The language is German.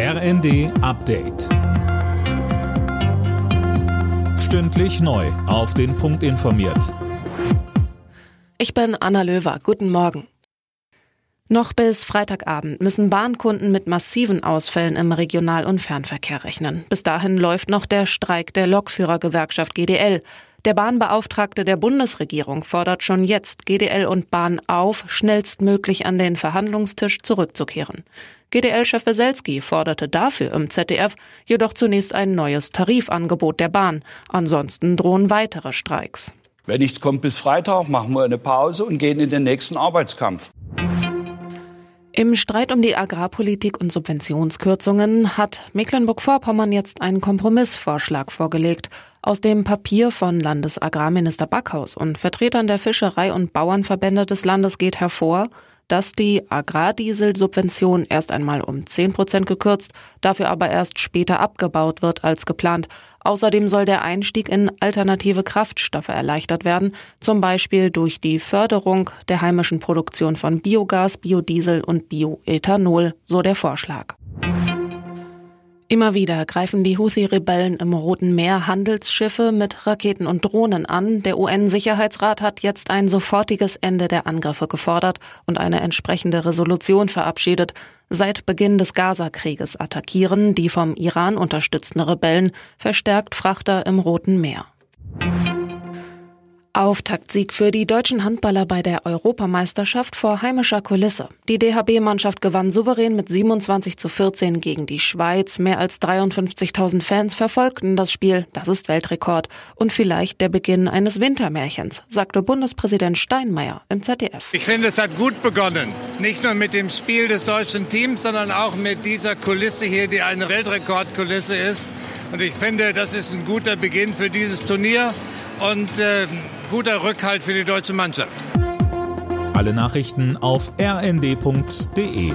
RND Update. Stündlich neu. Auf den Punkt informiert. Ich bin Anna Löwer. Guten Morgen. Noch bis Freitagabend müssen Bahnkunden mit massiven Ausfällen im Regional- und Fernverkehr rechnen. Bis dahin läuft noch der Streik der Lokführergewerkschaft GDL. Der Bahnbeauftragte der Bundesregierung fordert schon jetzt GDL und Bahn auf, schnellstmöglich an den Verhandlungstisch zurückzukehren. GDL-Chef Weselski forderte dafür im ZDF jedoch zunächst ein neues Tarifangebot der Bahn. Ansonsten drohen weitere Streiks. Wenn nichts kommt bis Freitag, machen wir eine Pause und gehen in den nächsten Arbeitskampf. Im Streit um die Agrarpolitik und Subventionskürzungen hat Mecklenburg-Vorpommern jetzt einen Kompromissvorschlag vorgelegt. Aus dem Papier von Landesagrarminister Backhaus und Vertretern der Fischerei- und Bauernverbände des Landes geht hervor, dass die Agrardieselsubvention erst einmal um 10 Prozent gekürzt, dafür aber erst später abgebaut wird als geplant. Außerdem soll der Einstieg in alternative Kraftstoffe erleichtert werden, zum Beispiel durch die Förderung der heimischen Produktion von Biogas, Biodiesel und Bioethanol, so der Vorschlag. Immer wieder greifen die Houthi-Rebellen im Roten Meer Handelsschiffe mit Raketen und Drohnen an. Der UN-Sicherheitsrat hat jetzt ein sofortiges Ende der Angriffe gefordert und eine entsprechende Resolution verabschiedet. Seit Beginn des Gaza-Krieges attackieren die vom Iran unterstützten Rebellen verstärkt Frachter im Roten Meer. Auftaktsieg für die deutschen Handballer bei der Europameisterschaft vor heimischer Kulisse. Die DHB-Mannschaft gewann souverän mit 27 zu 14 gegen die Schweiz. Mehr als 53.000 Fans verfolgten das Spiel. Das ist Weltrekord. Und vielleicht der Beginn eines Wintermärchens, sagte Bundespräsident Steinmeier im ZDF. Ich finde, es hat gut begonnen. Nicht nur mit dem Spiel des deutschen Teams, sondern auch mit dieser Kulisse hier, die eine Weltrekordkulisse ist. Und ich finde, das ist ein guter Beginn für dieses Turnier. Und äh, guter Rückhalt für die deutsche Mannschaft. Alle Nachrichten auf rnd.de